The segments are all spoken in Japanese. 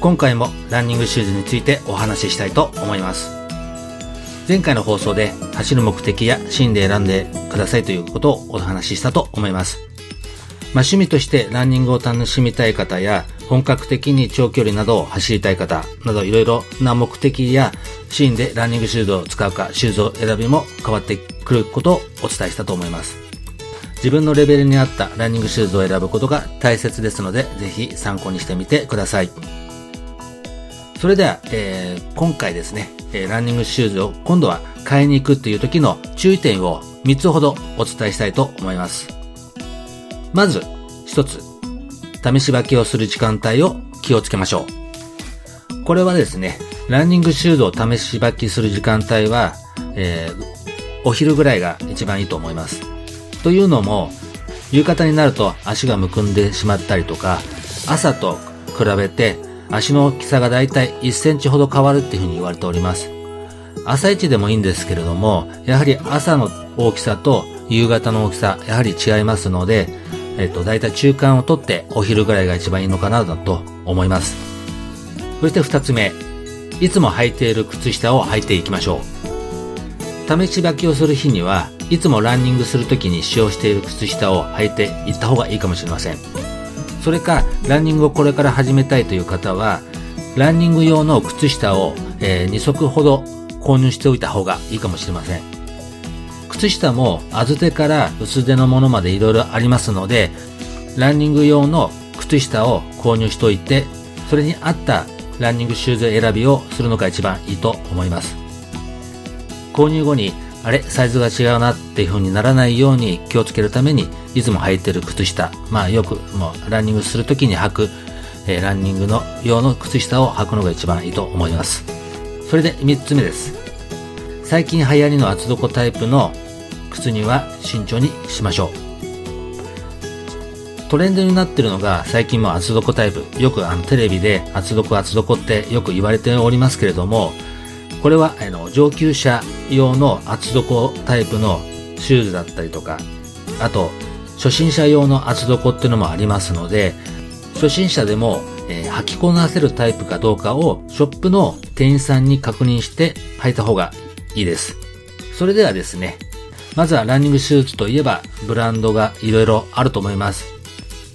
今回もランニングシューズについてお話ししたいと思います。前回の放送で走る目的やシーンで選んでくださいということをお話ししたと思います。まあ、趣味としてランニングを楽しみたい方や本格的に長距離などを走りたい方などいろいろな目的やシーンでランニングシューズを使うかシューズを選びも変わってくることをお伝えしたと思います。自分のレベルに合ったランニングシューズを選ぶことが大切ですのでぜひ参考にしてみてください。それでは、えー、今回ですね、えー、ランニングシューズを今度は買いに行くという時の注意点を3つほどお伝えしたいと思いますまず、一つ、試し履きをする時間帯を気をつけましょう。これはですね、ランニングシューズを試し履きする時間帯は、えー、お昼ぐらいが一番いいと思います。というのも、夕方になると足がむくんでしまったりとか、朝と比べて足の大きさがだいたい1センチほど変わるっていうふうに言われております。朝一でもいいんですけれども、やはり朝の大きさと夕方の大きさ、やはり違いますので、えっと、だいたい中間を取ってお昼ぐらいが一番いいのかなと思います。そして二つ目、いつも履いている靴下を履いていきましょう。試し履きをする日には、いつもランニングするときに使用している靴下を履いていった方がいいかもしれません。それか、ランニングをこれから始めたいという方は、ランニング用の靴下を、えー、2足ほど購入しておいた方がいいかもしれません。靴下も厚手から薄手のものまで色々ありますので、ランニング用の靴下を購入しておいて、それに合ったランニングシューズ選びをするのが一番いいと思います。購入後に、あれ、サイズが違うなっていう風にならないように気をつけるために、いつも履いてる靴下、まあよくもうランニングするときに履く、えー、ランニングの用の靴下を履くのが一番いいと思います。それで3つ目です。最近流行りの厚底タイプの靴には慎重にしましょう。トレンドになってるのが最近も厚底タイプ。よくあのテレビで厚底厚底ってよく言われておりますけれども、これはあの上級者用の厚底タイプのシューズだったりとか、あと初心者用の厚底っていうのもありますので、初心者でも、えー、履きこなせるタイプかどうかをショップの店員さんに確認して履いた方がいいです。それではですね、まずはランニングシューズといえばブランドが色々あると思います。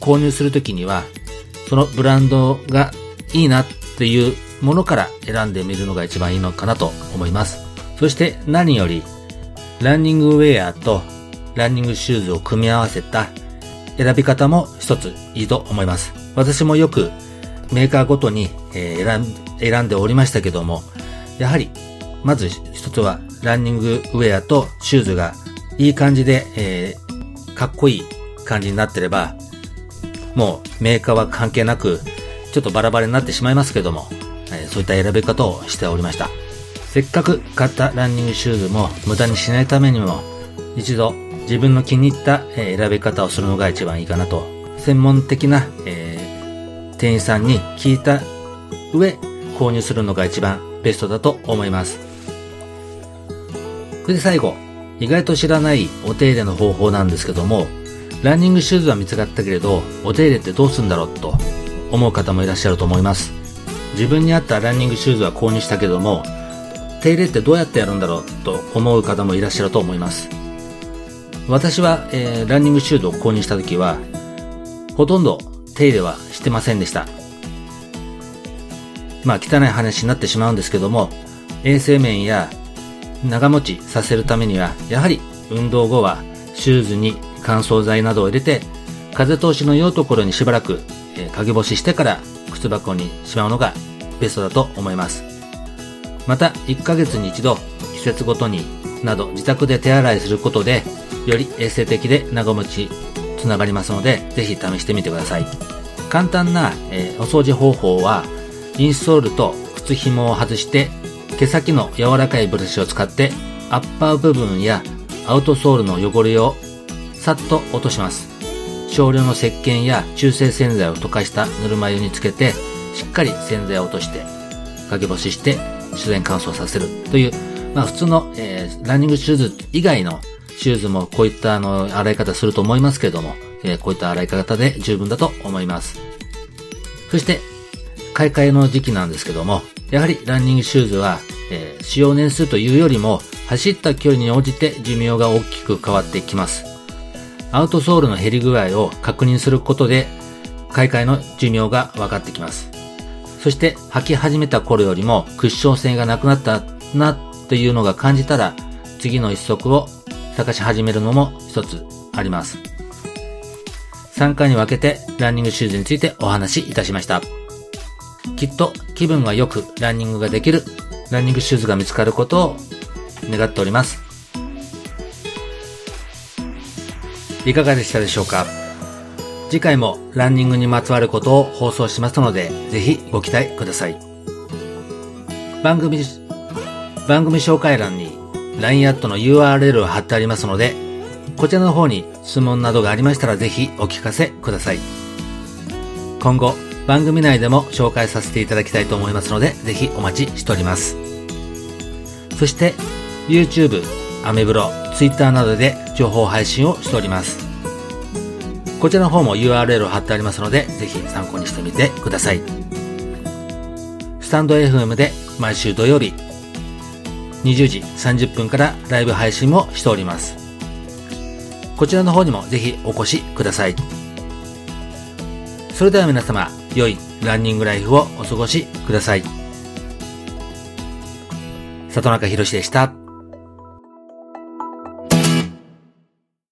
購入するときには、そのブランドがいいなっていうものから選んでみるのが一番いいのかなと思います。そして何より、ランニングウェアとランニングシューズを組み合わせた選び方も一ついいと思います。私もよくメーカーごとに選んでおりましたけども、やはりまず一つはランニングウェアとシューズがいい感じで、えー、かっこいい感じになってれば、もうメーカーは関係なく、ちょっとバラバラになってしまいますけども、え、そういった選び方をしておりました。せっかく買ったランニングシューズも無駄にしないためにも、一度自分の気に入った、選び方をするのが一番いいかなと、専門的な、えー、店員さんに聞いた上、購入するのが一番ベストだと思います。それで最後、意外と知らないお手入れの方法なんですけども、ランニングシューズは見つかったけれど、お手入れってどうするんだろうと思う方もいらっしゃると思います。自分に合ったランニングシューズは購入したけども、手入れってどうやってやるんだろうと思う方もいらっしゃると思います。私は、えー、ランニングシューズを購入した時は、ほとんど手入れはしてませんでした。まあ汚い話になってしまうんですけども、衛生面や長持ちさせるためには、やはり運動後はシューズに乾燥剤などを入れて、風通しの良いところにしばらく、え、陰干ししてから靴箱にしまうのがベストだと思います。また、1ヶ月に一度、季節ごとになど自宅で手洗いすることで、より衛生的で長持ちつながりますので、ぜひ試してみてください。簡単な、えー、お掃除方法は、インストールと靴紐を外して毛先の柔らかいブラシを使ってアッパー部分やアウトソールの汚れをさっと落とします。少量の石鹸や中性洗剤を溶かしたぬるま湯につけてしっかり洗剤を落としてかけ干しして自然乾燥させるという、まあ普通の、えー、ランニングシューズ以外のシューズもこういったあの洗い方すると思いますけども、えー、こういった洗い方で十分だと思います。そして買い替えの時期なんですけども、やはりランニングシューズは、えー、使用年数というよりも、走った距離に応じて寿命が大きく変わってきます。アウトソールの減り具合を確認することで、買い替えの寿命が分かってきます。そして履き始めた頃よりもクッション性がなくなったなっていうのが感じたら、次の一足を探し始めるのも一つあります。3回に分けてランニングシューズについてお話しいたしました。きっと気分が良くランニングができるランニングシューズが見つかることを願っております。いかがでしたでしょうか？次回もランニングにまつわることを放送しますので、ぜひご期待ください。番組、番組紹介欄に LINE アットの URL を貼ってありますので、こちらの方に質問などがありましたらぜひお聞かせください。今後、番組内でも紹介させていただきたいと思いますので、ぜひお待ちしております。そして、YouTube、アメブロ、Twitter などで情報配信をしております。こちらの方も URL を貼ってありますので、ぜひ参考にしてみてください。スタンド FM で毎週土曜日、20時30分からライブ配信もしております。こちらの方にもぜひお越しください。それでは皆様、良いランニングライフをお過ごしください。里中博でした。